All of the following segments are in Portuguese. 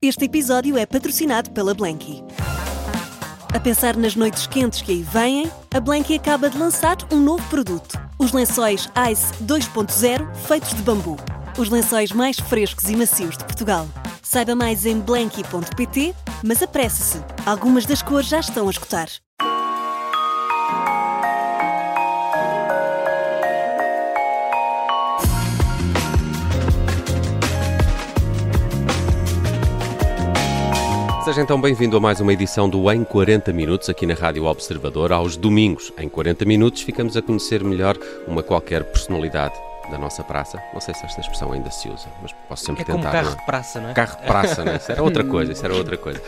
Este episódio é patrocinado pela Blanky. A pensar nas noites quentes que aí vêm, a Blanky acaba de lançar um novo produto: os lençóis Ice 2.0 feitos de bambu. Os lençóis mais frescos e macios de Portugal. Saiba mais em blanky.pt, mas apresse-se, algumas das cores já estão a escutar. Seja então bem-vindo a mais uma edição do Em 40 Minutos aqui na Rádio Observador. Aos domingos, em 40 minutos, ficamos a conhecer melhor uma qualquer personalidade da nossa praça. Não sei se esta expressão ainda se usa, mas posso sempre É tentar. como carro não é? de praça, não é? Carro de praça, não é? Isso era outra coisa, isso era outra coisa.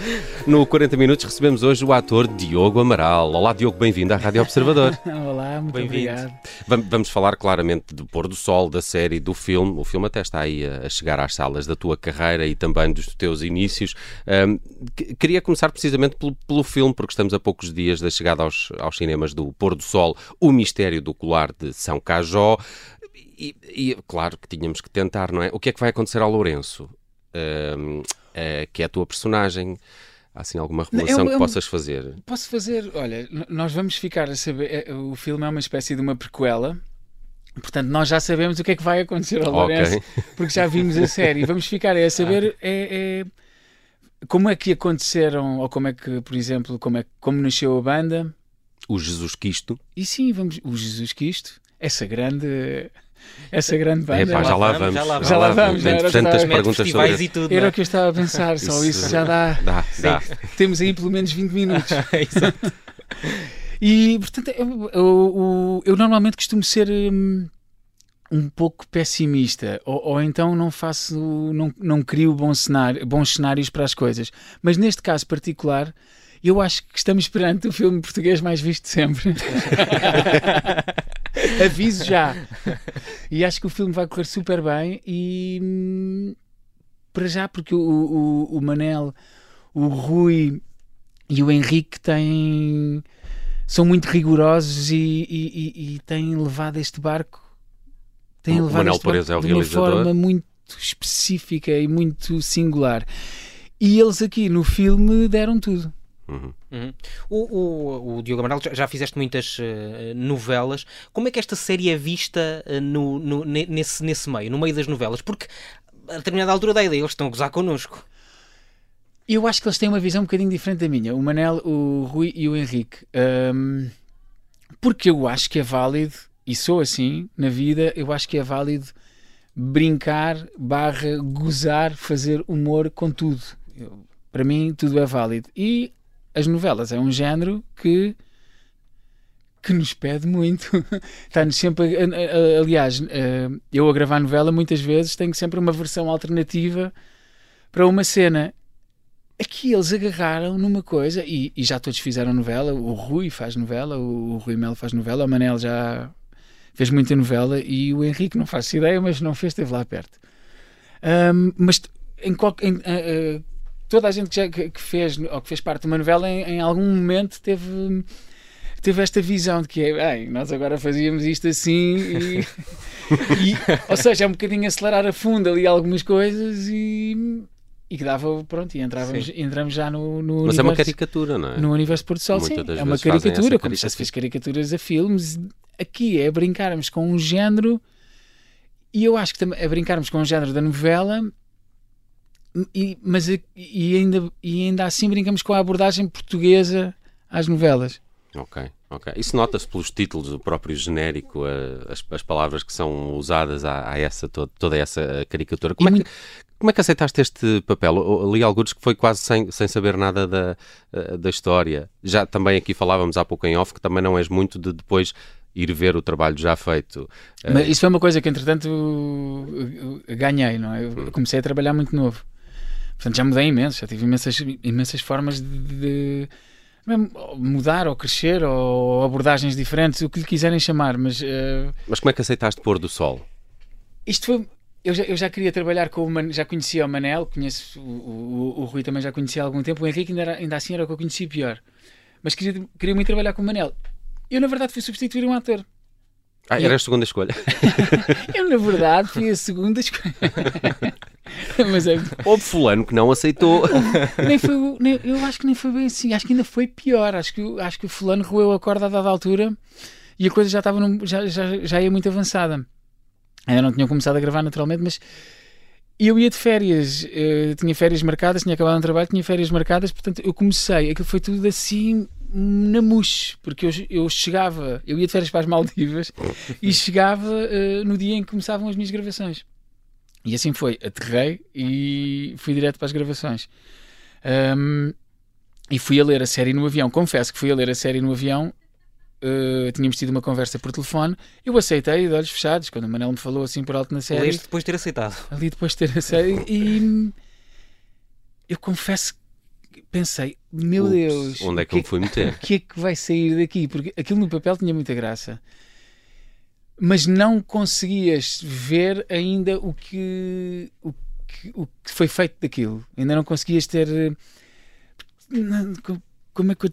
No 40 Minutos recebemos hoje o ator Diogo Amaral. Olá, Diogo, bem-vindo à Rádio Observador. Olá, muito Bem-vindo. obrigado. Vam- Vamos falar claramente do pôr do sol, da série, do filme. O filme até está aí a chegar às salas da tua carreira e também dos teus inícios. Que- queria começar precisamente pelo, pelo filme, porque estamos a poucos dias da chegada aos, aos cinemas do Pôr do Sol, O Mistério do Colar de São Cajó. E, e, claro que tínhamos que tentar, não é? O que é que vai acontecer ao Lourenço? Eh, que é a tua personagem. Há assim alguma revelação que possas fazer? Posso fazer, olha, nós vamos ficar a saber, é, o filme é uma espécie de uma prequela, portanto nós já sabemos o que é que vai acontecer ao. Lourenço, porque já vimos a série, vamos ficar a saber é, é, como é que aconteceram, ou como é que, por exemplo, como, é, como nasceu a banda, O Jesus Cristo. e sim, vamos, o Jesus Cristo, essa grande, essa grande banda. Epá, já lá vamos. já lá Já lá vamos, já o que tantas perguntas sobre e tudo. Era não o que eu estava a pensar, só isso, já dá. Dá, dá. Temos aí pelo menos 20 minutos. é? Exato. E, portanto, eu, eu- eu normalmente costumo ser hum, um pouco pessimista, ou, ou então não faço, não, não crio bom cenário, bons cenários para as coisas. Mas neste caso particular, eu acho que estamos perante o filme português mais visto de sempre. Aviso já. E acho que o filme vai correr super bem e para já, porque o, o, o Manel, o Rui e o Henrique têm são muito rigorosos e, e- e- e têm levado este barco têm O levado Manuel este barco Pérez é o de uma forma muito específica e muito singular. E eles aqui no filme deram tudo Uhum. Uhum. O, o, o Diogo Amaral, já, fizeste muitas eh, novelas. Como é que esta série é vista eh, no, no- ne- nesse, nesse meio, no meio das novelas? Porque a determinada altura da ideia eles estão a gozar connosco. eu acho que eles têm uma visão um bocadinho diferente da minha o Manel, o Rui e o Henrique Ahm, porque eu acho que é válido e sou assim na vida, eu acho que é válido brincar, barra, gozar, fazer humor com tudo. Eu- para mim, tudo é válido. E as novelas é um género que que nos pede muito. Está-nos sempre. aliás, eh, eu a gravar novela muitas vezes tenho sempre uma versão alternativa para uma cena. Aqui eles agarraram numa coisa e, e já todos fizeram novela. O Rui faz novela, o, o Rui Melo faz novela, o Manel já fez muita novela e o Henrique não faz ideia, mas não fez, esteve lá perto. Ahm, mas em, qual- ah, ah, toda a gente que, já, que, que fez ou que fez parte de uma novela em, em algum momento teve teve esta visão de que é, bem, nós agora fazíamos isto assim e, e- ou seja, é um bocadinho acelerar a fundo ali algumas coisas e, e que dava, pronto, e entrávamos, entramos já no, no Mas é uma universo- caricatura, não é? no universo Porto Sol, Muitas sim. É uma caricatura, como já se fez caricaturas a filmes. Aqui é brincarmos com um género, e eu acho que também é brincarmos com um género da novela, e, mas e, ainda, e ainda assim brincamos com a abordagem portuguesa às novelas. Ok, ok. Isso nota-se pelos títulos, o próprio genérico, a- as, as palavras que são usadas a, a essa, to- toda essa caricatura. Como é, que, como é que aceitaste este papel? Eu- eu Li alguns que foi quase sem, sem saber nada da, eh, da história. Já também aqui falávamos há pouco em off que também não és muito de depois ir ver o trabalho já feito. Eh, Mas isso foi uma coisa que, entretanto, ganhei, não é? Eu comecei a trabalhar muito novo. Portanto, já mudei imenso, já tive imensas, imensas formas de, de- mudar ou crescer ou abordagens diferentes, o que lhe quiserem chamar, mas eh, Mas como é que aceitaste pôr do sol? isto foi. Eu já, eu já queria trabalhar com o Man, já conhecia o Manel, conheço o, o, o Rui também já conhecia há algum tempo, o Henrique ainda, era- ainda assim era o que eu conhecia pior. Mas queria, queria muito trabalhar com o Manel. Eu, na verdade, fui substituir um ator. Ah, era a segunda escolha. Eu, na verdade, fui a segunda escolha. Mas é... Houve fulano que não aceitou. nem foi, nem, eu acho que nem foi bem assim. Acho que ainda foi pior. Acho que, acho que o fulano roeu a corda a dada altura e a coisa já estava num, já, já, já ia muito avançada. Ainda não tinham começado a gravar naturalmente, mas eu ia de férias, uh, tinha férias marcadas, tinha acabado um trabalho, tinha férias marcadas, portanto eu comecei, aquilo foi tudo assim na mousse, porque eu, eu chegava, eu ia de férias para as Maldivas e chegava uh, no dia em que começavam as minhas gravações. E assim foi, aterrei e fui direto para as gravações. Um, e fui a ler a série no avião. Confesso que fui a ler a série no avião Uh, tínhamos tido uma conversa por telefone, eu aceitei de olhos fechados, quando o Manel me falou assim por alto na série. Leste depois de ter aceitado. Ali depois de ter aceitado. E eu confesso que pensei, meu Ups, Deus, onde é que, que me fui meter? O que é que vai sair daqui? Porque aquilo no papel tinha muita graça. Mas não conseguias ver ainda o que, o que, o que foi feito daquilo. Ainda não conseguias ter como é que eu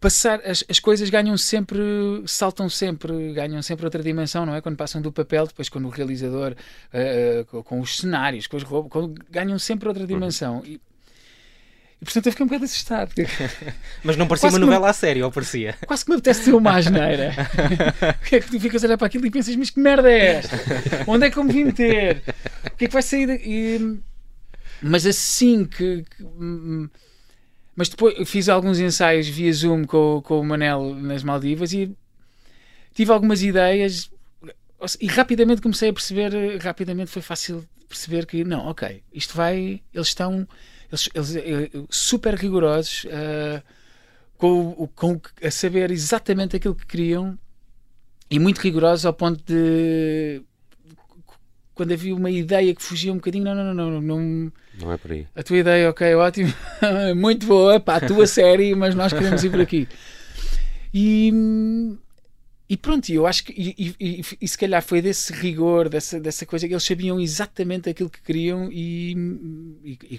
passar as, as coisas ganham sempre saltam sempre ganham sempre outra dimensão não é quando passam do papel depois quando o realizador uh, com, com, os cenários com os roubos ganham sempre outra uhum. dimensão e, e portanto eu fiquei um bocado assustado mas não parecia uma novela me, a sério ou parecia? Quase que me apetece ser uma asneira. Que é que tu ficas a olhar para aquilo e pensas mas que merda é esta? Onde é que eu me vim meter? O que é que vai sair e, mas assim que, que hum, mas depois fiz alguns ensaios via Zoom com, com o Manel nas Maldivas e tive algumas ideias e rapidamente comecei a perceber, rapidamente foi fácil perceber que não, ok, isto vai, eles estão eles, eles eh, super rigorosos uh, com, com a saber exatamente aquilo que queriam e muito rigorosos ao ponto de quando havia uma ideia que fugia um bocadinho, não, não, não, não, não, não é por aí. A tua ideia, ok, ótimo, muito boa, para a tua série, mas nós queremos ir por aqui. E e pronto, eu acho que e, e, e, se calhar foi desse rigor, dessa, dessa coisa que eles sabiam exatamente aquilo que queriam e,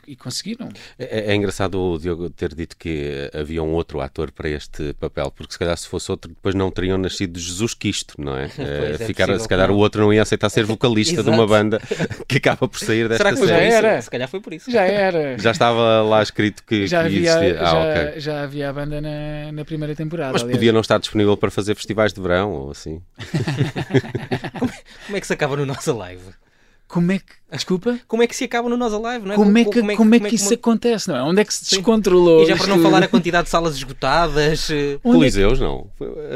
e conseguiram. É, é, engraçado o Diogo ter dito que havia um outro ator para este papel, porque se calhar se fosse outro, depois não teriam nascido Jesus Cristo, não é? é Ficar, se calhar o outro não ia aceitar ser vocalista de uma banda que acaba por sair desta Será que série. Já era? Se calhar foi por isso. Já era. Já estava lá escrito que, já que havia, existia. Ah, já, okay. já havia a banda na, na primeira temporada. Mas aliás. podia não estar disponível para fazer festivais de verão ou assim. como, é, como, é que se acaba no nosso live? Como é que. Desculpa? Como é que se acaba no nosso live? Não é? Como, é que, como, é, como é que isso acontece? Não é? Onde é que se descontrolou? E já para não falar a quantidade de salas esgotadas. Eh, Coliseus, não.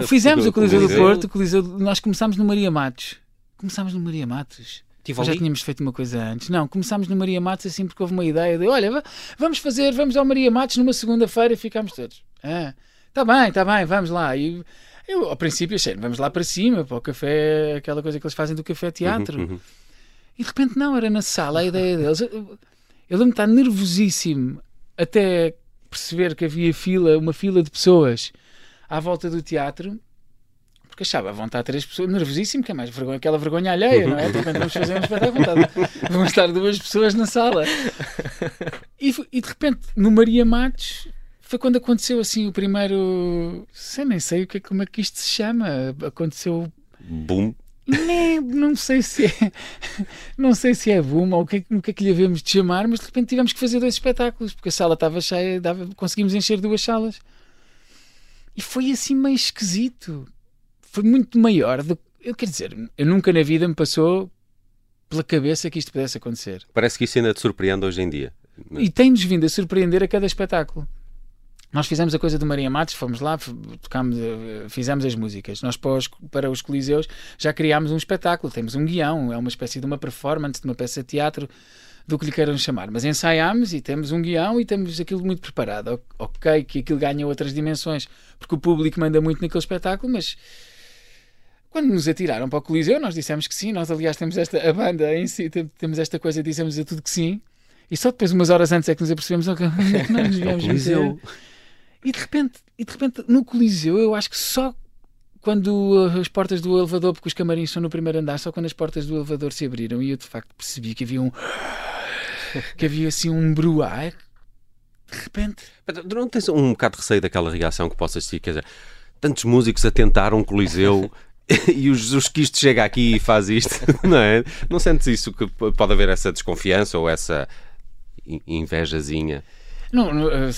Fizemos o Coliseu, do Porto, Coliseu, nós começámos no Maria Matos. Começámos no Maria Matos. Já tínhamos feito uma coisa antes. Não, começámos no Maria Matos assim porque houve uma ideia de olha, vamos fazer, vamos ao Maria Matos numa segunda-feira e ficámos todos. Ah, tá bem, tá bem, vamos lá. E eu, ao princípio, achei, vamos lá para cima, para o café, aquela coisa que eles fazem do café-teatro. Uhum, uhum. E de repente, não, era na sala a ideia deles. Eu, eu lembro de estar nervosíssimo até perceber que havia fila, uma fila de pessoas à volta do teatro porque achava, vão estar três pessoas, nervosíssimo, que é mais vergonha, aquela vergonha alheia, não é? De repente vamos fazer um espetáculo, vamos estar duas pessoas na sala. E, e de repente, no Maria Matos, foi quando aconteceu assim o primeiro. Sei, nem sei o que, é, como é que isto se chama. Aconteceu. Boom. Nem, não sei se é não sei se é boom ou o que, o que é que lhe havemos de chamar, mas de repente tivemos que fazer dois espetáculos porque a sala estava cheia, dava, conseguimos encher duas salas e foi assim meio esquisito. Foi muito maior do eu quero dizer, eu nunca na vida me passou pela cabeça que isto pudesse acontecer. Parece que isso ainda te surpreende hoje em dia. E tem-nos vindo a surpreender a cada espetáculo. Nós fizemos a coisa do Maria Matos, fomos lá, tocámos, eh, fizemos as músicas. Nós para os, para os Coliseus já criámos um espetáculo, temos um guião, é uma espécie de uma performance, de uma peça de teatro, do que lhe queiram chamar. Mas ensaiámos e temos um guião e temos aquilo muito preparado. Ok, que aquilo ganha outras dimensões, porque o público manda muito naquele espetáculo, mas quando nos atiraram para o Coliseu, nós dissemos que sim. Nós, aliás, temos esta, a banda em si, temos esta coisa, dissemos a tudo que sim. E só depois, umas horas antes, é que nos apercebemos que não nos viemos meter. E de repente, e de repente no Coliseu, eu acho que só quando as portas do elevador, porque os camarins são no primeiro andar, só quando as portas do elevador se abriram e eu de facto percebi que havia um que havia assim um bruar de repente. Tu não tens um bocado de receio daquela reação que possas ter, quer dizer, tantos músicos a tentar um Coliseu e o Jesus Cristo chega aqui e faz isto, não é? Não sentes isso que pode haver essa desconfiança ou essa invejazinha? Não, não é,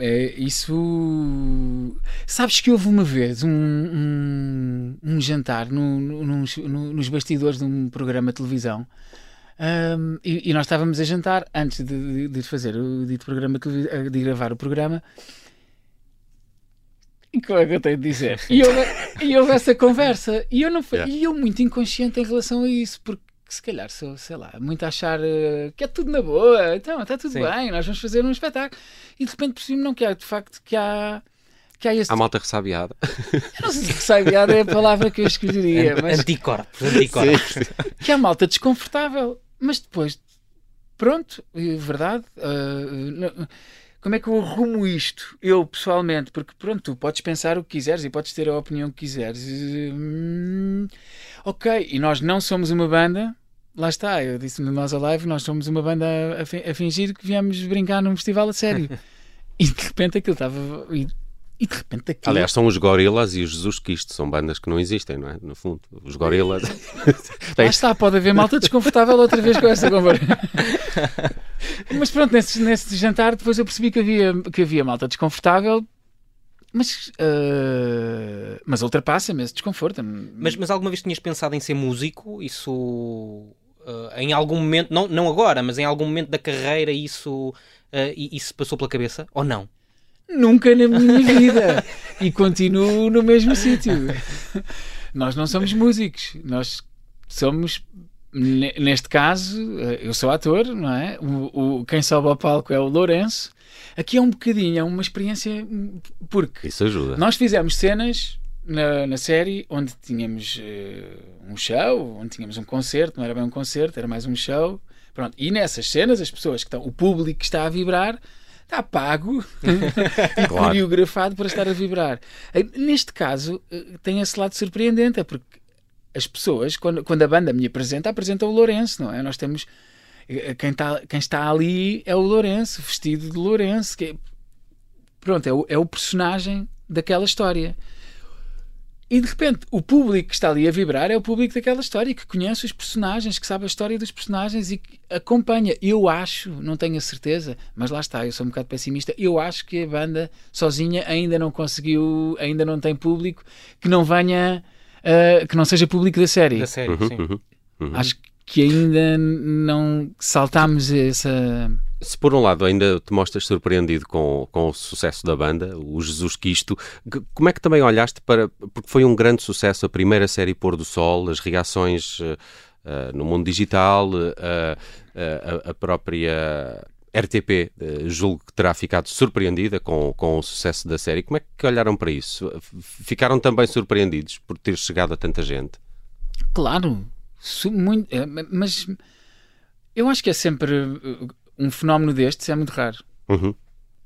é, isso. Sabes que houve uma vez um, um, um jantar no, no, no, nos bastidores de um programa de televisão. Um, e, e, nós estávamos a jantar antes de, de, fazer o dito programa, de gravar o programa. E como é que eu tenho de dizer? E houve, e houve essa conversa. E eu, não, yeah. e eu muito inconsciente em relação a isso, porque se calhar sou, sei lá, muito a achar uh, que é tudo na boa, então está tudo Sim. bem, nós vamos fazer um espetáculo. E de repente percebi não que há, de facto, que há. Que há, este... há malta ressabiada. Eu não sei se ressabiada é a palavra que eu escolheria. Mas... Anticorpos, anticorpos. que há malta desconfortável, mas depois, pronto, é verdade. Uh, como é que eu arrumo isto? Eu, pessoalmente, porque pronto, tu podes pensar o que quiseres e podes ter a opinião que quiseres. Hum, ok, e nós não somos uma banda. Lá está, eu disse no nosso live, nós somos uma banda a, a fingir que viemos brincar num festival a sério. e de repente aquilo estava. E, e de repente aquilo... Aliás, são os Gorilas e os Jesus Cristo, são bandas que não existem, não é? No fundo, os Gorilas. Lá está, pode haver malta desconfortável outra vez com essa conversa. Mas pronto, nesse, nesse jantar depois eu percebi que havia, que havia malta desconfortável mas, uh, mas ultrapassa-me esse desconforto. Mas, mas alguma vez tinhas pensado em ser músico? Isso uh, em algum momento, não, não agora, mas em algum momento da carreira isso, uh, isso passou pela cabeça? Ou não? Nunca na minha vida. e continuo no mesmo sítio. Nós não somos músicos, nós somos neste caso, eh, eu sou ator, não é? O, o, quem sobe ao palco é o Lourenço. Aqui é um bocadinho, é uma experiência porque Isso ajuda. nós fizemos cenas na, na série onde tínhamos uh, um show, onde tínhamos um concerto, não era bem um concerto, era mais um show. Pronto. E nessas cenas, as pessoas que estão, o público que está a vibrar, está pago e claro. coreografado para estar a vibrar. Neste caso, eh, tem esse lado surpreendente, é porque as pessoas, quando, quando a banda me apresenta, apresenta o Lourenço, não é? Nós temos. Eh, quem, tá, quem está ali é o Lourenço, vestido de Lourenço. Que é, pronto, é o, é o personagem daquela história. E de repente, o público que está ali a vibrar é o público daquela história, que conhece os personagens, que sabe a história dos personagens e que acompanha. Eu acho, não tenho a certeza, mas lá está, eu sou um bocado pessimista. Eu acho que a banda sozinha ainda não conseguiu, ainda não tem público que não venha uh, que não seja público da série. Da série, uhum, sim. Uhum, uhum. Acho que ainda não saltámos essa. Se por um lado ainda te mostras surpreendido com, com o sucesso da banda, o Jesus Quisto, como é que também olhaste para. Porque foi um grande sucesso a primeira série Pôr do Sol, as reações uh, uh, no mundo digital, uh, a, a própria RTP, uh, julgo que terá ficado surpreendida com, com o sucesso da série. Como é que olharam para isso? Ficaram também surpreendidos por ter chegado a tanta gente? Claro, muito, é, mas eu acho que é sempre uh, um fenómeno destes, é muito raro. Uhum.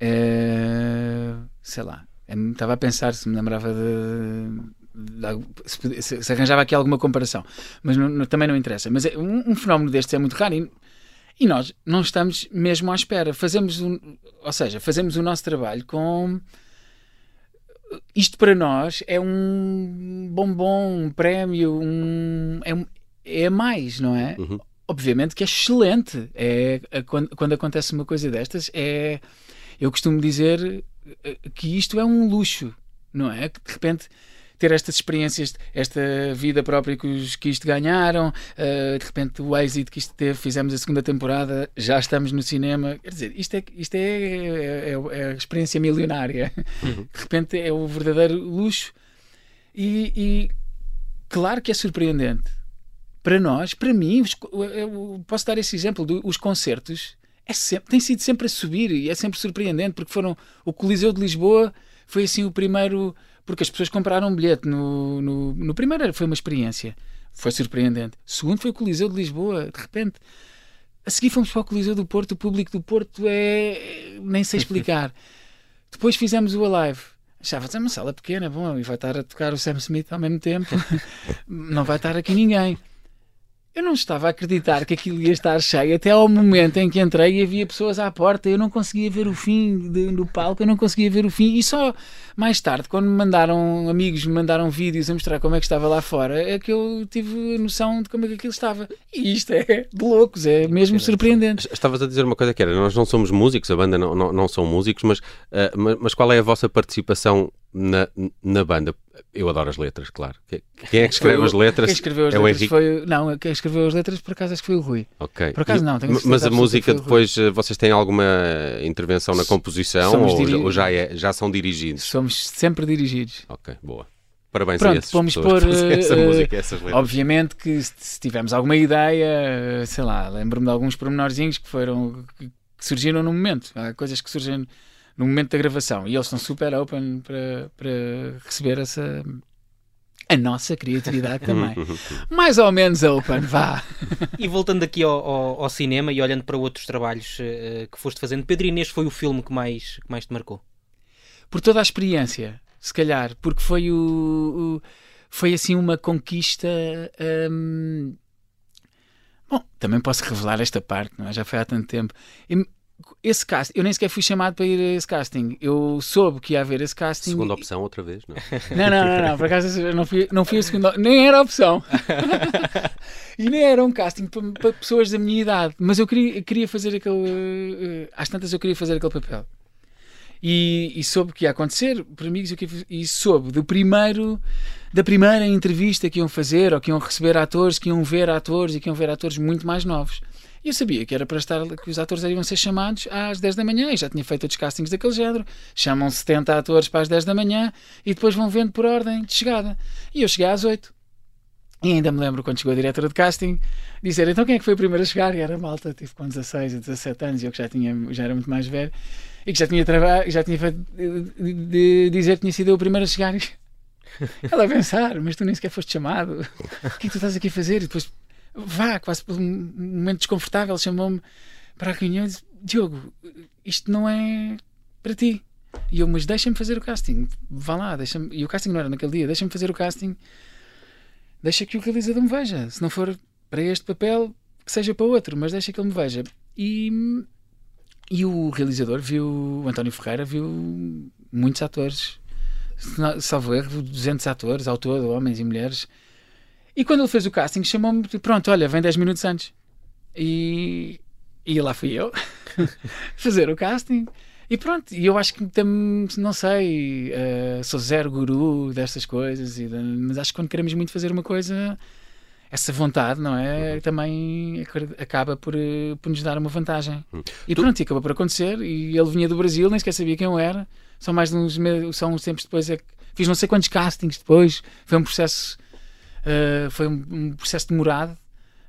É, sei lá, é, estava a pensar se me lembrava de, de se, se, arranjava aqui alguma comparação, mas não, não, também não interessa. Mas é, um, um, fenómeno destes é muito raro e e nós não estamos mesmo à espera. Fazemos um, ou seja, fazemos o nosso trabalho com isto para nós é um bombom, um prémio, um, é, é mais, não é? Uhum. Obviamente que é excelente. É, é, quando, quando acontece uma coisa destas, é eu costumo dizer eh, que isto é um luxo, não é? Que de repente ter estas experiências, esta vida própria que os que isto ganharam, uh, de repente o êxito que isto teve, fizemos a segunda temporada, já estamos no cinema. Quer dizer, isto é, isto é, é, é a experiência milionária. Uhum. De repente é o verdadeiro luxo. E, e claro que é surpreendente. Para nós, para mim, eu posso dar esse exemplo dos concertos. É sempre, tem sido sempre a subir e é sempre surpreendente porque foram o Coliseu de Lisboa foi assim o primeiro porque as pessoas compraram um bilhete no, no, no primeiro, foi uma experiência, foi surpreendente. Segundo foi o Coliseu de Lisboa, de repente. A seguir fomos para o Coliseu do Porto, o público do Porto é. nem sei explicar. Depois fizemos o Alive. Achava é uma sala pequena, bom, e vai estar a tocar o Sam Smith ao mesmo tempo. não vai estar aqui ninguém. Eu não estava a acreditar que aquilo ia estar cheio até ao momento em que entrei e havia pessoas à porta. Eu não conseguia ver o fim de, do palco, eu não conseguia ver o fim. E só mais tarde, quando me mandaram amigos, me mandaram vídeos a mostrar como é que estava lá fora, é que eu tive noção de como é que aquilo estava. E isto é de loucos, é mesmo surpreendente. Estavas a dizer uma coisa que era: nós não somos músicos, a banda não, não, não são músicos, mas, uh, mas, mas qual é a vossa participação na, na banda? Eu adoro as letras, claro. Quem é que escreve as letras? Quem escreveu as é letras foi. Não, quem escreveu as letras por acaso acho que foi o Rui. Ok. Por acaso não, Mas a música depois, vocês têm alguma intervenção na composição ou, diri... ou, já, é, já são dirigidos? Somos sempre dirigidos. Ok, boa. Parabéns Pronto, a esses vamos pôr essa uh, música, essas letras. Obviamente que se tivermos alguma ideia, sei lá, lembro-me de alguns pormenorzinhos que foram que surgiram no momento. Há coisas que surgem no momento da gravação e eles estão super open para, para receber essa a nossa criatividade também. Mais ou menos open, vá. E voltando aqui ao, ao, ao cinema e olhando para outros trabalhos uh, que foste fazendo, Pedro Inês foi o filme que mais, que mais te marcou? Por toda a experiência, se calhar, porque foi o, o foi assim uma conquista. Hum... Bom, também posso revelar esta parte, não é? já foi há tanto tempo esse casting, eu nem sequer fui chamado para ir a esse casting. Eu soube que ia haver esse casting. Segunda opção, outra vez, não? Não, não, não, não por acaso não fui, não fui a segunda, nem era opção. e nem era um casting para, para, pessoas da minha idade, mas eu queria, queria fazer aquele. Uh, às tantas eu queria fazer aquele papel. E, e soube que ia acontecer por amigos e soube do primeiro da primeira entrevista que iam fazer ou que iam receber atores, que iam ver atores e que iam ver atores muito mais novos. E eu sabia que era para estar, que os atores iam ser chamados às 10 da manhã, e já tinha feito outros castings daquele género. Chamam 70 atores para as 10 da manhã e depois vão vendo por ordem de chegada. E eu cheguei às 8. E ainda me lembro quando chegou a diretora de casting dizer então quem é que foi o primeiro a chegar? E era malta, tive com 16 ou 17 anos, eu que já, tinha, já era muito mais velho e que já tinha trabalho, já tinha feito de, de, dizer que tinha sido eu o primeiro a chegar. Ela a pensar, mas tu nem sequer foste chamado. O que é que tu estás aqui a fazer? E depois vá, quase por um momento desconfortável, chamou-me para a reunião e disse: Diogo, isto não é para ti. E eu, mas deixa-me fazer o casting, vá lá, deixa E o casting não era naquele dia, deixa-me fazer o casting, deixa que o realizador me veja. Se não for para este papel, que seja para outro, mas deixa que ele me veja. E, e o realizador viu, o António Ferreira, viu muitos atores, salvo erro, 200 atores ao todo, homens e mulheres e quando ele fez o casting, chamou-me, pronto, olha, vem 10 minutos antes. E, e lá fui eu fazer o casting. E pronto, e eu acho que não sei, uh, sou zero guru destas coisas, e, mas acho que quando queremos muito fazer uma coisa, essa vontade, não é? Uhum. Também acaba por, eh, por nos dar uma vantagem. Uhum. E tu... pronto, e acabou por acontecer. E ele vinha do Brasil, nem sequer sabia quem eu era. São mais de uns meses, são uns tempos depois. É que fiz não sei quantos castings depois. Foi um processo Uh, foi um, um, processo demorado,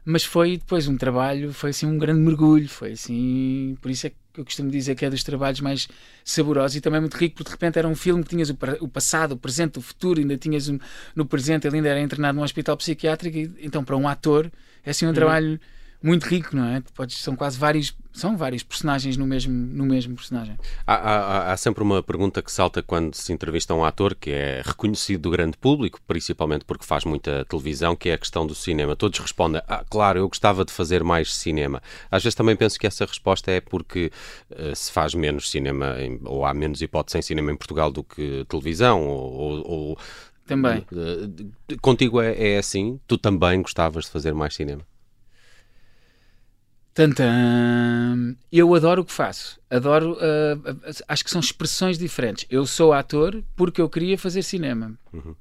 mas foi depois um trabalho, foi assim um grande mergulho, foi assim, por isso é que eu costumo dizer que é dos trabalhos mais saborosos e também muito rico, porque de repente era um filme que tinhas o, o passado, o presente, o futuro, ainda tinhas um, no presente, ele ainda era internado num hospital psiquiátrico, e, então para um ator é assim um uhum. trabalho muito rico, não é? Podes, são quase vários, são vários personagens no mesmo, no mesmo personagem. Há, há, há, sempre uma pergunta que salta quando se entrevista um ator que é reconhecido do grande público, principalmente porque faz muita televisão, que é a questão do cinema. Todos respondem, ah, claro, eu gostava de fazer mais cinema. Às vezes também penso que essa resposta é porque uh, se faz menos cinema, em, ou há menos hipótese em cinema em Portugal do que televisão, ou, ou também. Contigo é, é assim? Tu também gostavas de fazer mais cinema? Tantam. Eu adoro o que faço. Adoro. Uh, acho que são expressões diferentes. Eu sou ator porque eu queria fazer cinema. Uhum.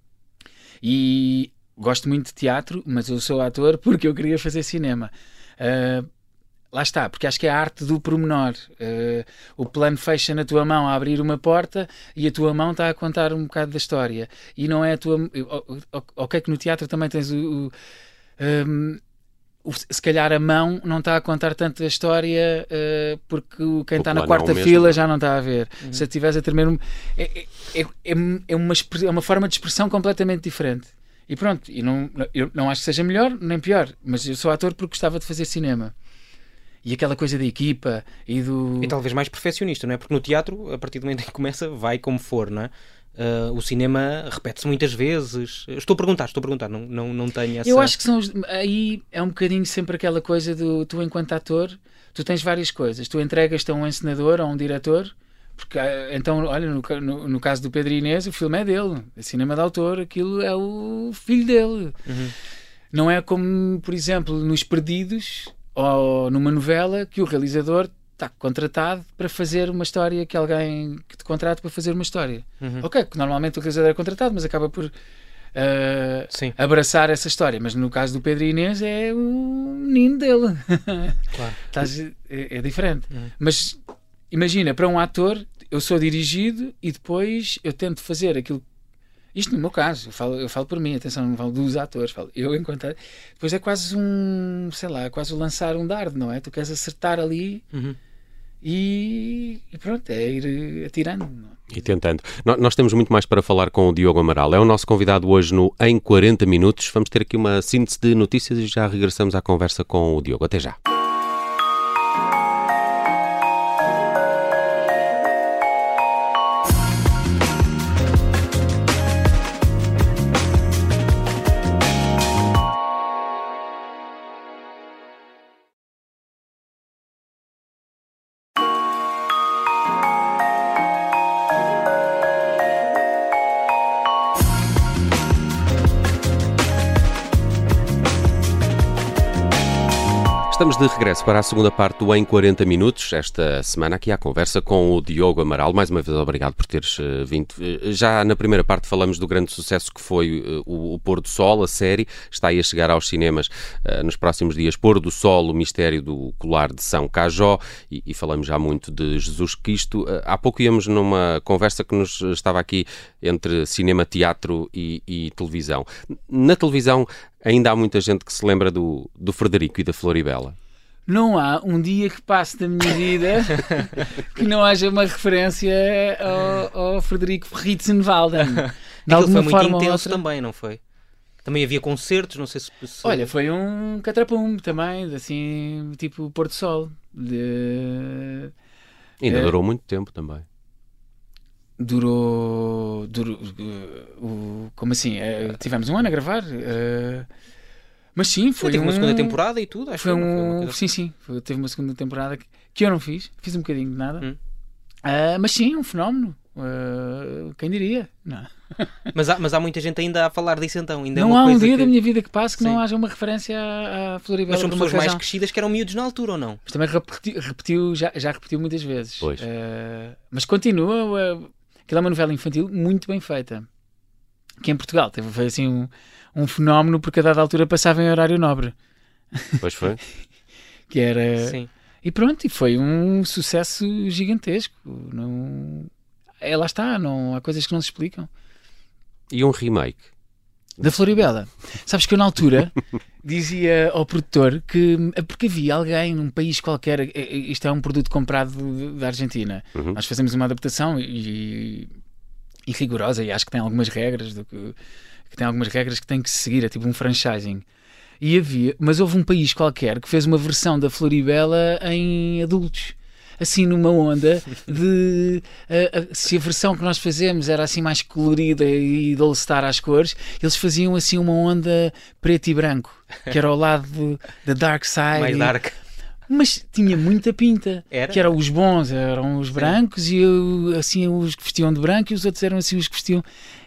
E gosto muito de teatro, mas eu sou ator porque eu queria fazer cinema. Uh, lá está, porque acho que é a arte do pormenor. Uh, o plano fecha na tua mão a abrir uma porta e a tua mão está a contar um bocado da história. E não é a tua. Ok, que no teatro também tens o. o um, se calhar a mão não está a contar tanto a história uh, porque quem está na quarta é fila já não está a ver. Uhum. Se estiveres a tremer. É, é, é, é, uma, é uma forma de expressão completamente diferente. E pronto, e não, eu não acho que seja melhor nem pior, mas eu sou ator porque gostava de fazer cinema. E aquela coisa da equipa e do. E talvez mais perfeccionista, não é? Porque no teatro, a partir do momento em que começa, vai como for, não é? Uh, o cinema repete-se muitas vezes. Estou a perguntar, estou a perguntar, não, não, não tenho essa... Eu acho que são os, aí é um bocadinho sempre aquela coisa do tu enquanto ator, tu tens várias coisas. Tu entregas-te a um encenador, a um diretor, porque ah, então, olha, no, no, no, caso do Pedro Inês, o filme é dele, é cinema de autor, aquilo é o filho dele. Uhum. Não é como, por exemplo, nos Perdidos ou numa novela que o realizador está contratado para fazer uma história que alguém que te contrata para fazer uma história. Uhum. Ok, normalmente o realizador é contratado, mas acaba por uh, abraçar essa história. Mas no caso do Pedro Inês é o menino dele. Claro. é, é, diferente. Uhum. Mas imagina, para um ator, eu sou dirigido e depois eu tento fazer aquilo isto no meu caso, eu falo, eu falo por mim, atenção, não falo dos atores, falo eu enquanto. Depois é quase um, sei lá, é quase lançar um dardo, não é? Tu queres acertar ali uhum. E, e, pronto, é ir atirando. E tentando. Nós temos muito mais para falar com o Diogo Amaral. É o nosso convidado hoje no Em 40 Minutos. Vamos ter aqui uma síntese de notícias e já regressamos à conversa com o Diogo. Até já. Estamos de regresso para a segunda parte do Em 40 Minutos. Esta semana aqui à conversa com o Diogo Amaral. Mais uma vez, obrigado por teres uh, vindo. Uh, já na primeira parte falamos do grande sucesso que foi uh, o, Pôr do Sol, a série. Está aí a chegar aos cinemas nos próximos dias. Pôr do Sol, o mistério do colar de São Cajó. E, e falamos já muito de Jesus Cristo. há pouco íamos numa conversa que nos estava aqui entre cinema, teatro e, e televisão. Na televisão ainda há muita gente que se lembra do, do Frederico e da Floribela. Não há um dia que passe da minha vida que não haja uma referência ao, ao Frederico Ritzenwalden. Aquilo foi muito intenso também, não foi? Também havia concertos, não sei se. se... Olha, foi um catrapum também, assim, tipo Porto Sol. De... Ainda é... durou muito tempo também durou, durou uh, como assim? Uh, tivemos um ano a gravar. Uh, mas sim, foi. Teve um, uma segunda temporada e tudo, acho foi que um, foi Sim, sim, foi, teve uma segunda temporada que, que, eu não fiz, fiz um bocadinho de nada. Hum. mas sim, um fenómeno. quem diria? Não. mas, há, mas há muita gente ainda a falar disso então. Ainda é não é há um dia que... da minha vida que passe que sim. não haja uma referência à, à Floribela. Mas são pessoas mais crescidas que eram miúdos na altura ou não? Mas também repetiu, repetiu já, já repetiu muitas vezes. Pois. mas continua Aquilo é uma novela infantil muito bem feita. Que em Portugal teve, foi assim um, um fenómeno porque a dada altura passava em horário nobre. Pois foi. que era. Sim. E pronto, e foi um sucesso gigantesco. Não... É, lá está, não, há coisas que não se explicam. E um remake? Da Floribela. Sabes que eu na altura dizia ao produtor que é porque havia alguém num país qualquer, é, é, isto é um produto comprado da Argentina. Uhum. Nós fazemos uma adaptação e, e, rigorosa e acho que tem algumas regras do que, que tem algumas regras que tem que seguir, é tipo um franchising. E havia, mas houve um país qualquer que fez uma versão da Floribela em adultos assim numa onda de uh, se a versão que nós fazemos era assim mais colorida e de all-star às cores, eles faziam assim uma onda preto e branco, que era ao lado da Dark Side. Mais dark mas tinha muita pinta. Era? Que eram os bons, eram os brancos Sim. e eu, assim os que vestiam de branco e os outros eram assim os que vestiam.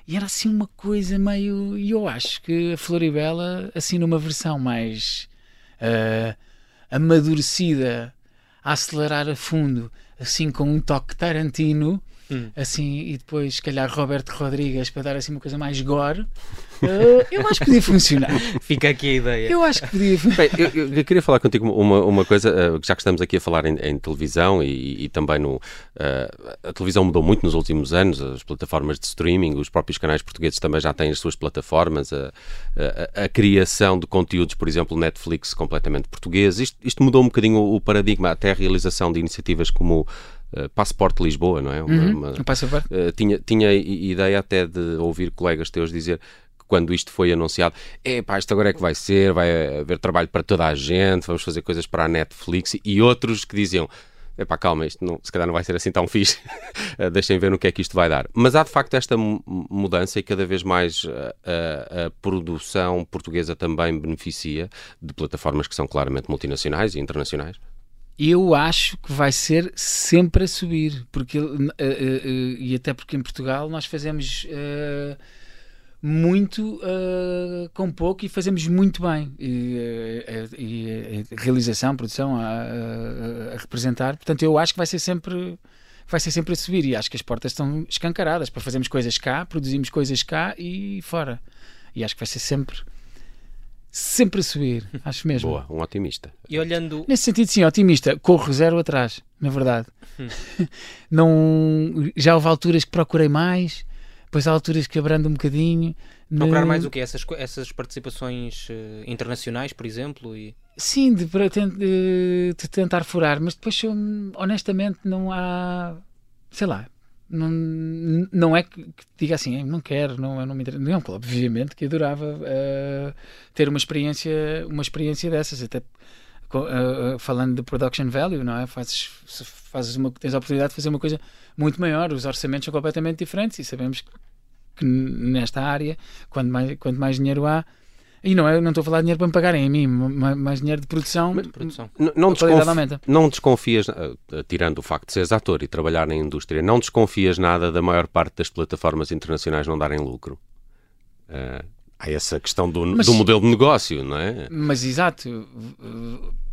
E era assim uma coisa meio. E eu acho que a Floribela, assim numa versão mais uh, amadurecida a acelerar a fundo, assim com um toque Tarantino, hum. assim, e depois, se calhar, Roberto Rodrigues para dar assim uma coisa mais gore. Uh, eu acho que podia funcionar. Fica aqui a ideia. Eu acho que podia Bem, eu, eu, queria falar contigo uma, uma coisa, uh, já que estamos aqui a falar em, em televisão e, e, também no. Uh, a televisão mudou muito nos últimos anos, as plataformas de streaming, os próprios canais portugueses também já têm as suas plataformas, a, a, a criação de conteúdos, por exemplo, Netflix completamente português. Isto, isto mudou um bocadinho o, o paradigma, até a realização de iniciativas como. Uh, Passaporte Lisboa, não é? Uma, uhum, uma, passaporte. Uh, tinha, tinha ideia até de ouvir colegas teus dizer quando isto foi anunciado, é pá, isto agora é que vai ser, vai haver trabalho para toda a gente, vamos fazer coisas para a Netflix, e outros que diziam, epá, calma, isto não, se calhar não vai ser assim tão fixe, eh, deixem ver no que é que isto vai dar. Mas há de facto esta mudança e cada vez mais eh, a, a, produção portuguesa também beneficia de plataformas que são claramente multinacionais e internacionais? Eu acho que vai ser sempre a subir, porque uh, uh, uh, e até porque em Portugal nós fazemos muito com pouco e fazemos muito bem. E, e a realização, a produção a, a, a, representar. Portanto, eu acho que vai ser sempre. Vai ser sempre a subir e acho que as portas estão escancaradas para fazermos coisas cá, produzimos coisas cá e fora. E acho que vai ser sempre sempre a subir, acho mesmo. Boa, um otimista. E olhando. Nesse sentido, sim, otimista. Corro zero atrás, na verdade. Hum. Não, já houve alturas que procurei mais, depois há alturas que abrando um bocadinho. Procurar mais o quê? Essas, essas participações uh, internacionais, por exemplo? E... Sim, de, de, de, tentar furar, mas depois, honestamente, não há. Sei lá. Não, não é que, que diga assim, não quero, não, não me interessa. Não, obviamente que adorava uh, ter uma experiência, uma experiência dessas, até uh, falando de production value, não é? Fazes, fazes uma, tens a oportunidade de fazer uma coisa muito maior, os orçamentos são completamente diferentes e sabemos que nesta área, quanto mais, quanto mais dinheiro há, e não, é, não estou a falar de dinheiro para me pagarem a mim, mais dinheiro de produção. Mas, produção. Não, não, desconf... não desconfias, uh, tirando o facto de seres ator e trabalhar na indústria, não desconfias nada da maior parte das plataformas internacionais não darem lucro? Uh, há essa questão do, mas, do modelo de negócio, não é? Mas exato,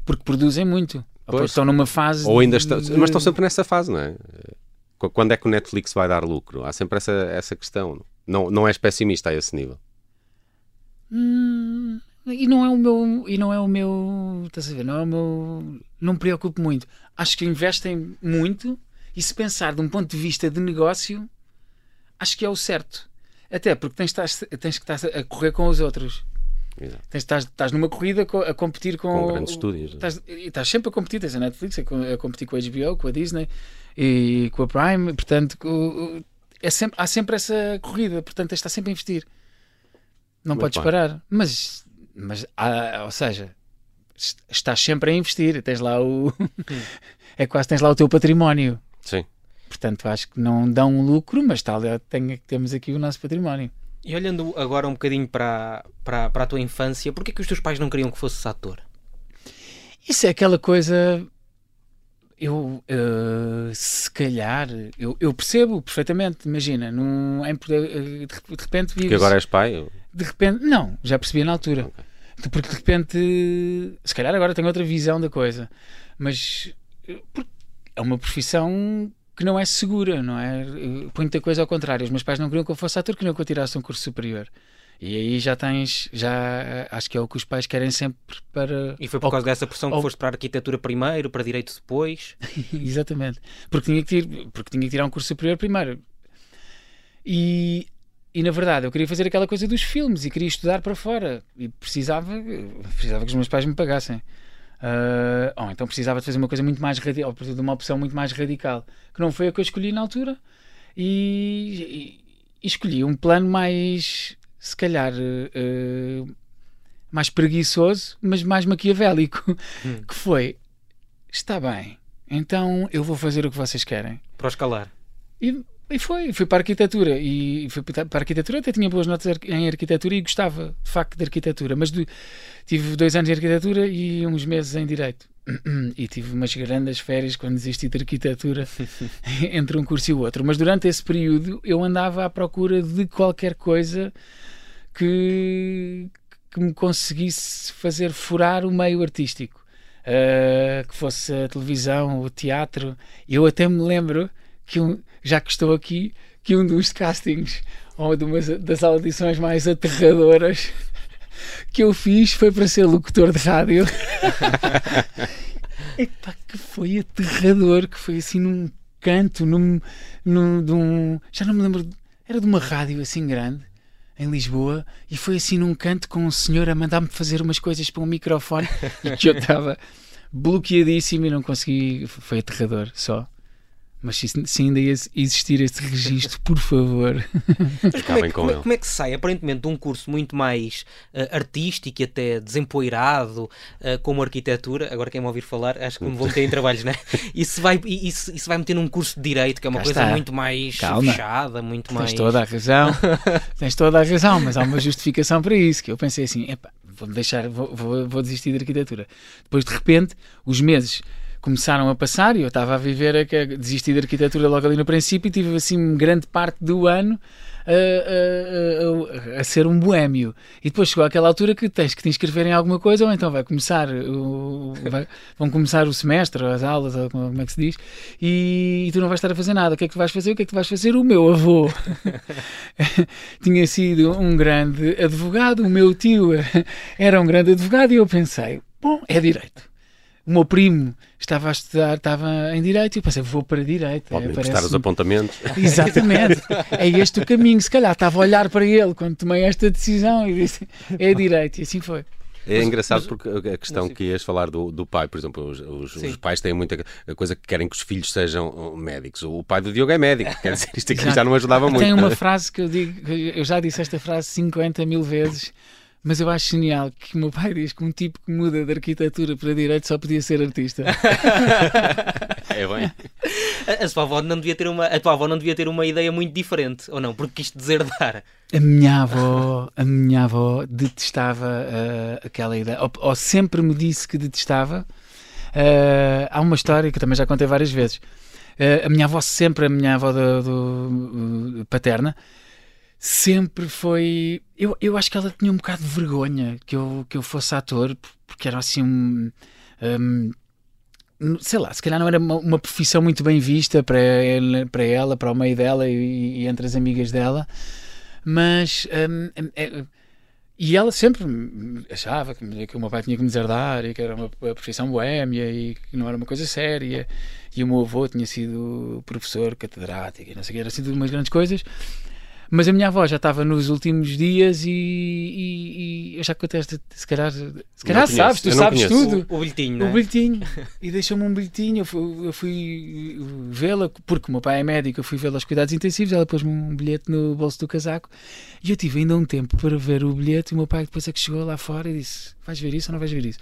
porque produzem muito. Pois. Ou estão numa fase. Ou ainda de... estão, mas estão sempre nessa fase, não é? Quando é que o Netflix vai dar lucro? Há sempre essa, essa questão. Não, não és pessimista a esse nível? Hum, e não é o meu. E não é o meu. Estás a ver? Não é o meu. Não me preocupo muito. Acho que investem muito e se pensar de um ponto de vista de negócio, acho que é o certo. Até porque tens, tens, tens que estar a correr com os outros. Tens, estás, estás numa corrida a competir com, com grandes estúdios. Estás, estás sempre a competir, tens a Netflix a, competir com a HBO, com a Disney e com a Prime, portanto é sempre, há sempre essa corrida, portanto tens de estar sempre a investir. Não Muito podes bem. parar. Mas, mas há, ou seja, estás sempre a investir, tens lá o. é quase tens lá o teu património. Sim. Portanto, acho que não dão um lucro, mas tal, tem, temos aqui o nosso património. E olhando agora um bocadinho para, para, para a tua infância, porquê que os teus pais não queriam que fosses ator? Isso é aquela coisa. Eu, uh, se calhar, eu, eu, percebo perfeitamente. Imagina, num, em, de, de repente vives. Que agora és pai? De repente, não, já percebi na altura. Okay. Porque de repente, se calhar agora tenho outra visão da coisa. Mas é uma profissão que não é segura, não é? Põe muita coisa ao contrário. Os meus pais não queriam que eu fosse ator, queriam que eu tirasse um curso superior. E aí já tens, já acho que é o que os pais querem sempre para. E foi por causa dessa pressão que foste para a arquitetura primeiro, para direito depois? Exatamente. Porque tinha, que tir, porque tinha que tirar um curso superior primeiro. E, e na verdade eu queria fazer aquela coisa dos filmes e queria estudar para fora. E precisava, precisava que os meus pais me pagassem. Uh, oh, então precisava de fazer uma coisa muito mais radical, de uma opção muito mais radical, que não foi a que eu escolhi na altura. E, e, e escolhi um plano mais, se calhar, uh, mais preguiçoso, mas mais maquiavélico, hum. que foi: está bem, então eu vou fazer o que vocês querem. Para escalar. E e foi, fui para a arquitetura e fui para a arquitetura, até tinha boas notas em arquitetura e gostava de facto de arquitetura, mas do, tive dois anos de arquitetura e uns meses em direito. E tive umas grandes férias quando desisti de arquitetura entre um curso e o outro. Mas durante esse período eu andava à procura de qualquer coisa que, que me conseguisse fazer furar o meio artístico. Uh, que fosse a televisão, o teatro. Eu até me lembro que um, já que estou aqui, que um dos castings ou de uma das audições mais aterradoras que eu fiz foi para ser locutor de rádio. Epá, que foi aterrador, que foi assim num canto, num, num, num, já não me lembro, era de uma rádio assim grande em Lisboa e foi assim num canto com um senhor a mandar-me fazer umas coisas para um microfone e que eu estava bloqueadíssimo e não consegui, foi aterrador só Mas se, se ainda existir esse registro, por favor. Mas como, é, como, é, como, é, que se sai, aparentemente, de um curso muito mais uh, artístico e até desempoeirado, uh, como arquitetura, agora quem me ouvir falar, acho que me vou meter em trabalhos, né? E se vai, e, se, e se vai meter num curso de Direito, que é uma Cá coisa está. muito mais Calma. fechada, muito Tens mais... Tens toda a razão, tens toda a razão, mas há uma justificação para isso, que eu pensei assim, epá, vou deixar, vou, vou, vou desistir da arquitetura. Depois, de repente, os meses começaram a passar e eu estava a viver, a, a desistir da arquitetura logo ali no princípio e tive assim grande parte do ano a, a, a, ser um boémio. E depois chegou aquela altura que tens que te inscrever em alguma coisa, ou então vai começar o, vai, vão começar o semestre, as aulas, como é que se diz, e, e, tu não vais estar a fazer nada. O que é que tu vais fazer? O que é que tu vais fazer? O meu avô tinha sido um grande advogado, o meu tio era um grande advogado, e eu pensei, bom, é direito o meu primo estava a estudar, estava em Direito, e eu pensei, vou para Direito. Pode é, os apontamentos. Exatamente. é este o caminho. Se calhar estava a olhar para ele quando tomei esta decisão e disse, é Direito. E assim foi. É engraçado porque a questão que ias falar do, do pai, por exemplo, os, os, os, pais têm muita coisa que querem que os filhos sejam uh, médicos. O pai do Diogo é médico, quer dizer, isto aqui já não ajudava muito. Tem uma frase que eu digo, eu já disse esta frase 50 mil vezes, mas eu acho genial que o meu pai diz que um tipo que muda de arquitetura para direito só podia ser artista. é bem. A, a, sua avó não devia ter uma, a tua avó não devia ter uma ideia muito diferente, ou não? Porque quis deserdar. A minha avó, a minha avó detestava uh, aquela ideia, ou, ou, sempre me disse que detestava. Uh, há uma história que também já contei várias vezes. Uh, a minha avó sempre, a minha avó do, do, paterna, sempre foi. Eu, eu acho que ela tinha um bocado de vergonha que eu, que eu fosse ator, porque era assim um. um sei lá, se calhar não era uma, uma, profissão muito bem vista para, para ela, para o meio dela e, e entre as amigas dela, mas. Um, é, e ela sempre achava que, que, o meu pai tinha que me deserdar e que era uma, profissão boémia e que não era uma coisa séria. E o meu avô tinha sido professor catedrático e não sei o que, era assim umas grandes coisas. Mas a minha avó já estava nos últimos dias e, e, e eu já contei esta, se calhar, se calhar sabes, tu sabes tudo. O, o bilhetinho, O é? bilhetinho. e deixou-me um bilhetinho, eu fui, eu fui vê-la, porque o meu pai é médico, eu fui vê-la aos cuidados intensivos, ela pôs-me um bilhete no bolso do casaco e eu tive ainda um tempo para ver o bilhete e o meu pai depois é que chegou lá fora e disse, vais ver isso ou não vais ver isso?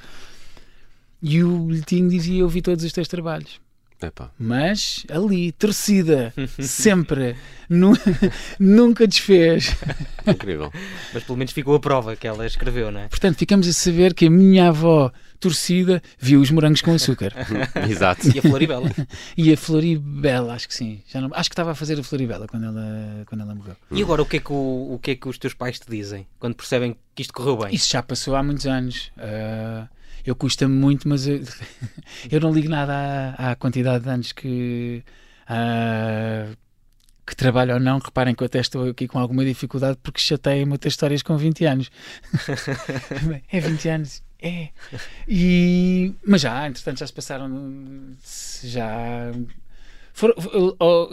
E o bilhetinho dizia, eu vi todos os teus trabalhos. Epá. Mas ali, torcida, sempre, nunca desfez. Incrível. Mas pelo menos ficou a prova que ela escreveu, não é? Portanto, ficamos a saber que a minha avó torcida viu os morangos com açúcar. Exato. E a Floribela. e a Floribela, acho que sim. Já não, acho que estava a fazer a Floribela quando ela, quando ela morreu. E agora o que, é que o, o que é que os teus pais te dizem quando percebem que isto correu bem? Isso já passou há muitos anos. Uh, eu custa-me muito, mas eu, eu, não ligo nada à, à quantidade de anos que, uh, que trabalho ou não. Reparem que eu até estou aqui com alguma dificuldade porque chateia-me muitas histórias com 20 anos. é 20 anos. É. E, mas já, entretanto, já se passaram. Já. For,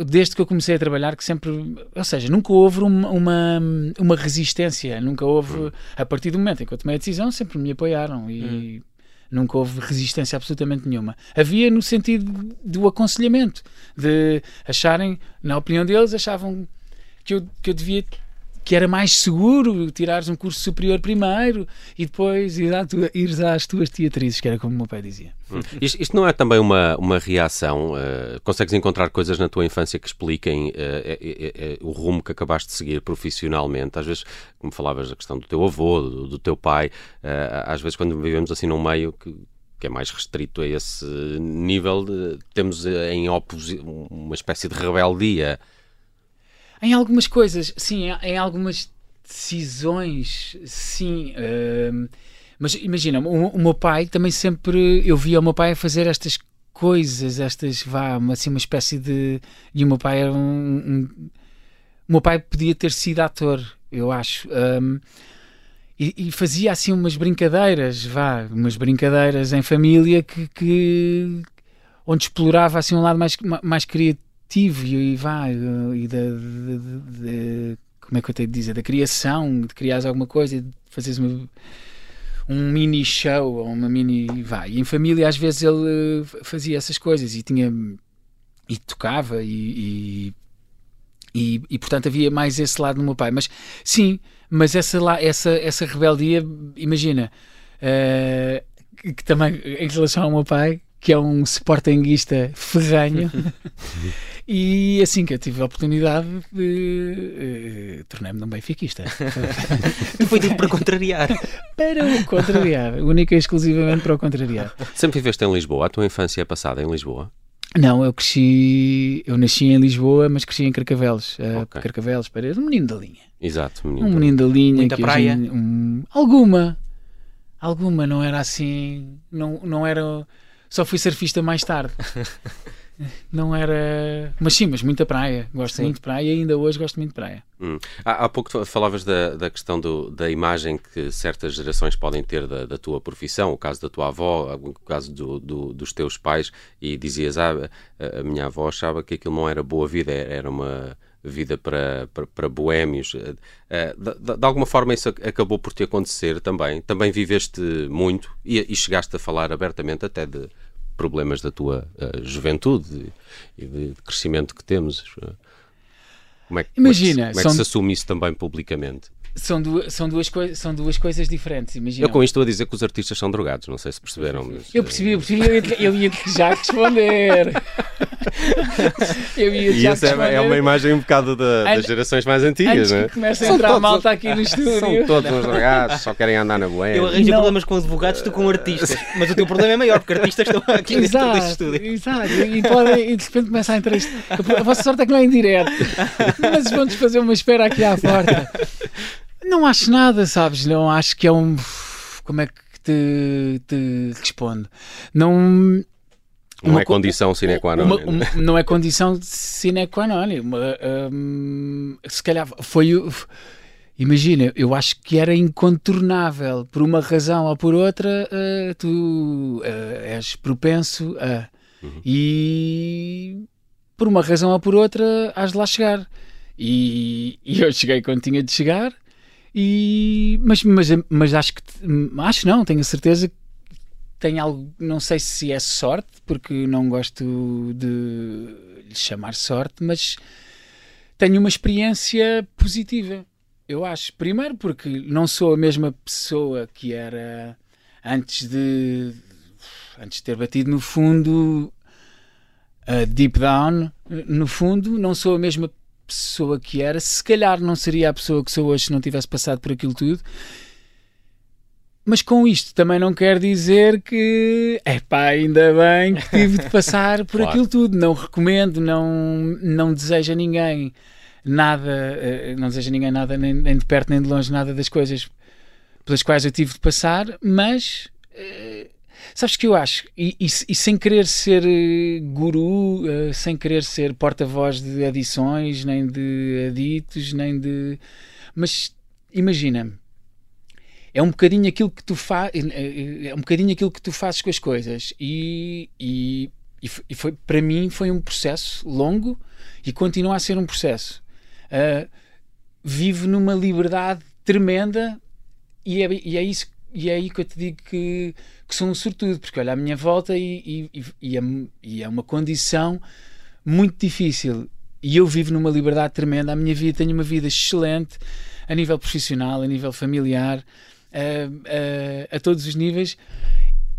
desde que eu comecei a trabalhar, que sempre. Ou seja, nunca houve uma, uma, uma resistência. Nunca houve. A partir do momento em que eu tomei a decisão, sempre me apoiaram. E. Hum Nunca houve resistência absolutamente nenhuma. Havia no sentido do aconselhamento, de acharem, na opinião deles, achavam que eu, que eu devia que era mais seguro tirares um curso superior primeiro e depois ires às tuas teatrizes, que era como o meu pai dizia. Hum. Isto, isto, não é também uma, uma reação? Uh, consegues encontrar coisas na tua infância que expliquem uh, é, é, o rumo que acabaste de seguir profissionalmente? Às vezes, como falavas da questão do teu avô, do, do teu pai, uh, às vezes quando vivemos assim num meio que, que é mais restrito a esse nível, de, temos em oposição uma espécie de rebeldia em algumas coisas, sim, em algumas decisões, sim. Uh, mas imagina, o, o, meu pai também sempre. Eu via o meu pai fazer estas coisas, estas. vá, assim, uma espécie de. E o meu pai era um. um o meu pai podia ter sido ator, eu acho. Um, e, e, fazia assim umas brincadeiras, vá, umas brincadeiras em família que, que onde explorava assim um lado mais, mais criativo criativo e, vá, e da, como é que eu tenho de dizer, da criação, de criares alguma coisa, de fazeres uma, um mini show ou uma mini, vá, e em família às vezes ele fazia essas coisas e tinha e tocava e, e, e, e, portanto havia mais esse lado no meu pai. Mas sim, mas essa, lá, essa, essa rebeldia, imagina, uh, que também em relação ao meu pai, que é um sportinguista ferranho, e assim que eu tive a oportunidade, uh, uh, tornei-me um benfiquista. Foi tudo para contrariar. Para o contrariar, única e exclusivamente para o contrariar. Sempre viveste em Lisboa? A tua infância é passada em Lisboa? Não, eu cresci, eu nasci em Lisboa, mas cresci em Carcavelos, okay. Carcavelos, Paredes, um menino da linha. Exato, menino, um menino da linha. Muita praia? Hoje, um, alguma, alguma, não era assim, não, não era, só fui surfista mais tarde. não era. Mas sim, mas muita praia. Gosto sim. muito de praia e ainda hoje gosto muito de praia. Hum. Há, há, pouco falavas da, da questão do, da imagem que certas gerações podem ter da, da, tua profissão, o caso da tua avó, o caso do, do, dos teus pais, e dizias: ah, a minha avó achava que aquilo não era boa vida, era uma vida para, para, para boémios. Eh, eh, de, de, alguma forma isso acabou por te acontecer também. Também viveste muito e, e chegaste a falar abertamente até de problemas da tua uh, juventude e de crescimento que temos. Como é, Imagina, como é que, como é que se assume isso também publicamente? São duas, são, duas são duas coisas diferentes, imagina. Eu com isto estou a dizer que os artistas são drogados, não sei se perceberam. Mas... Eu percebi, eu percebi, eu ia, eu ia já responder. eu ia e já isso responder. é uma imagem um bocado da, das gerações mais antigas, não é? Começa a entrar todos, malta aqui no estúdio. São todos uns drogados, só querem andar na boa. Eu arranjo não. problemas com advogados, tu com artistas. Mas o teu problema é maior, porque artistas estão aqui exato, neste estúdio. Exato, e, podem, e de repente começa a entrar isto. A vossa sorte é que não é em direto. Mas vão-nos fazer uma espera aqui à porta. Não acho nada, sabes? Não acho que é um. Como é que te, te respondo? Não. Não é condição sine qua non. Uma, não é condição sine qua non. Uma, um, se calhar foi. Imagina, eu acho que era incontornável. Por uma razão ou por outra, uh, tu uh, és propenso a. Uhum. E por uma razão ou por outra, has de lá chegar. E, e eu cheguei quando tinha de chegar e, mas, mas, mas acho que acho não, tenho a certeza que tem algo, não sei se é sorte, porque não gosto de lhe chamar sorte, mas tenho uma experiência positiva, eu acho. Primeiro porque não sou a mesma pessoa que era antes de antes de ter batido no fundo uh, deep down, no fundo, não sou a mesma pessoa que era, se calhar não seria a pessoa que sou hoje se não tivesse passado por aquilo tudo. Mas com isto também não quer dizer que é pá, ainda bem que tive de passar por claro. aquilo tudo. Não recomendo, não, não desejo a ninguém nada, eh, não desejo a ninguém nada, nem, nem de perto nem de longe, nada das coisas pelas quais eu tive de passar, mas eh, Sabes que eu acho, e, e, e sem querer ser eh, guru, uh, sem querer ser porta-voz de adições, nem de aditos, nem de. Mas imagina, é um bocadinho aquilo que tu fazes, eh, é um bocadinho aquilo que tu fazes com as coisas. E, e, e foi, para mim foi um processo longo e continua a ser um processo. Uh, vivo numa liberdade tremenda e é, e é isso e é aí que eu te digo que, que sou um sortudo, porque olha à minha volta e, e, e, é, e é uma condição muito difícil. E eu vivo numa liberdade tremenda. A minha vida, tenho uma vida excelente a nível profissional, a nível familiar, a, a, a todos os níveis.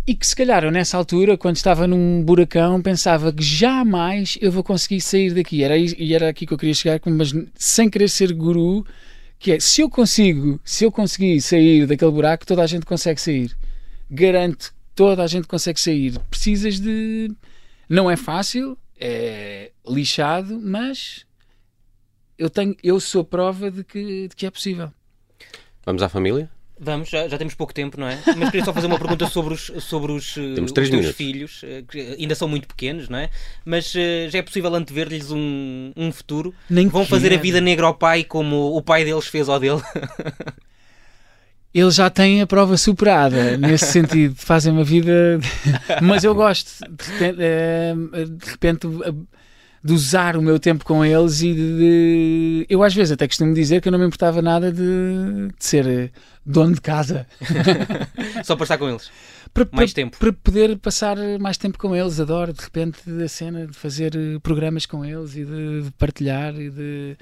E que se calhar eu nessa altura, quando estava num buracão, pensava que jamais eu vou conseguir sair daqui. Era, e era aqui que eu queria chegar, mas sem querer ser guru, que é se eu consigo, se eu conseguir sair daquele buraco, toda a gente consegue sair. Garanto toda a gente consegue sair. Precisas de. Não é fácil, é lixado, mas eu, tenho, eu sou prova de que, de que é possível. Vamos à família? Vamos, já, já, temos pouco tempo, não é? Mas queria só fazer uma pergunta sobre os, sobre os, eh, os teus minutos. filhos, eh, que ainda são muito pequenos, não é? Mas uh, já é possível antever-lhes um, um futuro? Nem Vão fazer a vida negra ao pai como o pai deles fez ao dele? Eles já têm a prova superada, nesse sentido, fazem uma vida. Mas eu gosto, de repente, de repente de usar o meu tempo com eles e de, de, Eu às vezes até costumo dizer que eu não me importava nada de, de ser dono de casa. Só para estar com eles? Para, Mais para- tempo. Para poder passar mais tempo com eles, adoro de repente a cena de fazer eh, programas com eles e de, de partilhar e de,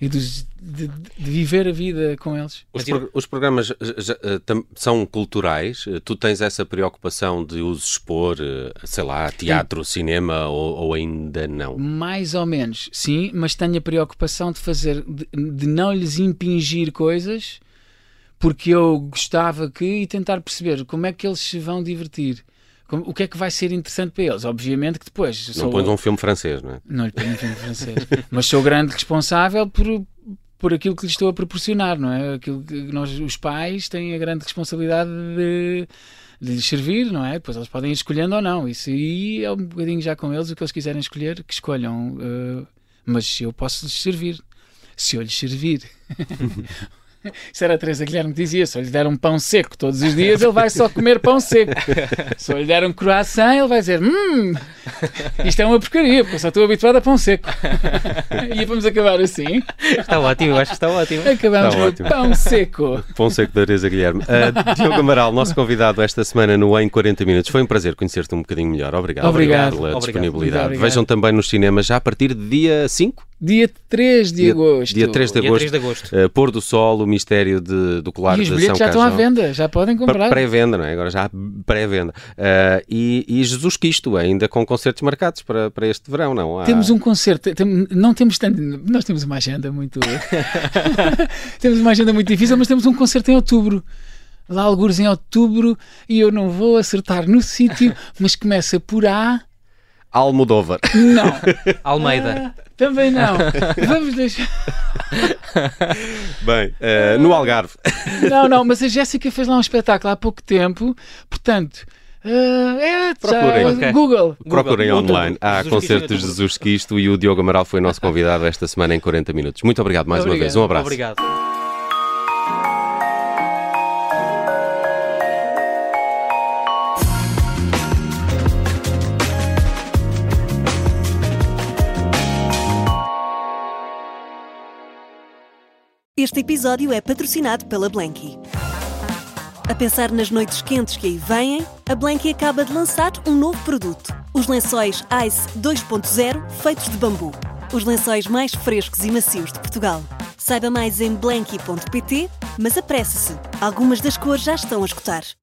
e dos- de, de viver a vida com eles. Os, pro- os programas já- já, eh, tam- são culturais? Eh, Tu tens essa preocupação de os expor, sei lá, teatro, cinema ou, ou ainda não? Mais ou menos, sim, mas tenho a preocupação de fazer, de, de não lhes impingir coisas porque eu gostava que e tentar perceber como é que eles se vão divertir. Como- o que é que vai ser interessante para eles? Obviamente que depois Não sou- pões um filme francês, não é? Não lhe ponho um filme francês. Mas sou grande responsável por, por aquilo que lhes estou a proporcionar, não é? Aquilo que nós, os pais, têm a grande responsabilidade de, de lhes servir, não é? Depois eles podem ir escolhendo ou não. Isso aí é um bocadinho já com eles, o que eles quiserem escolher, que escolham. eh, mas eu posso lhes servir. Se eu lhes servir. Isso era a Teresa Guilherme que dizia: se eu lhe der um pão seco todos os dias, ele vai só comer pão seco. Se eu lhe der um croissant, ele vai dizer: Hum, isto é uma porcaria, porque eu só estou habituado a pão seco. e vamos acabar assim. Está ótimo, eu acho que está ótimo. Acabamos Está com ótimo. pão seco. Pão seco da Teresa Guilherme. Ah, Diogo Amaral, nosso convidado esta semana no Em 40 Minutos. Foi um prazer conhecer-te um bocadinho melhor. Obrigado, Obrigado. pela Obrigado. disponibilidade. Obrigado. Vejam também nos cinemas já a partir de dia 5? Dia 3 de Dia- agosto. dia 3 de Dia agosto. 3 de agosto. Uh, Pôr do Sol, o mistério de, do colar E os de bilhetes São já estão à venda, já podem comprar. Pré-venda, não é? Agora já há pré-venda. Uh, e, e Jesus Cristo, ainda com concertos marcados para, para este verão, não? Há- Temos um concerto, tem- não temos tanto, nós temos uma agenda muito temos uma agenda muito difícil, mas temos um concerto em outubro. Lá algures em outubro e eu não vou acertar no sítio, mas começa por A. Almodóvar. Não, Almeida. Ah, também não. Vamos deixar. Bem, uh, no Algarve. Não, não, mas a Jéssica fez lá um espetáculo há pouco tempo, portanto. ah, é, já- Procurem. Ok. Google. Procurem Google. online. Há Jesus concerto de Jesus Cristo e o Diogo Amaral foi nosso convidado esta semana em 40 minutos. Muito obrigado mais uma Obrigado. vez. Um abraço. Obrigado. Este episódio é patrocinado pela Blanky. A pensar nas noites quentes que aí vêm, a Blanky acaba de lançar um novo produto: os lençóis Ice 2.0 feitos de bambu. Os lençóis mais frescos e macios de Portugal. Saiba mais em blanky.pt, mas apresse-se, algumas das cores já estão a escutar.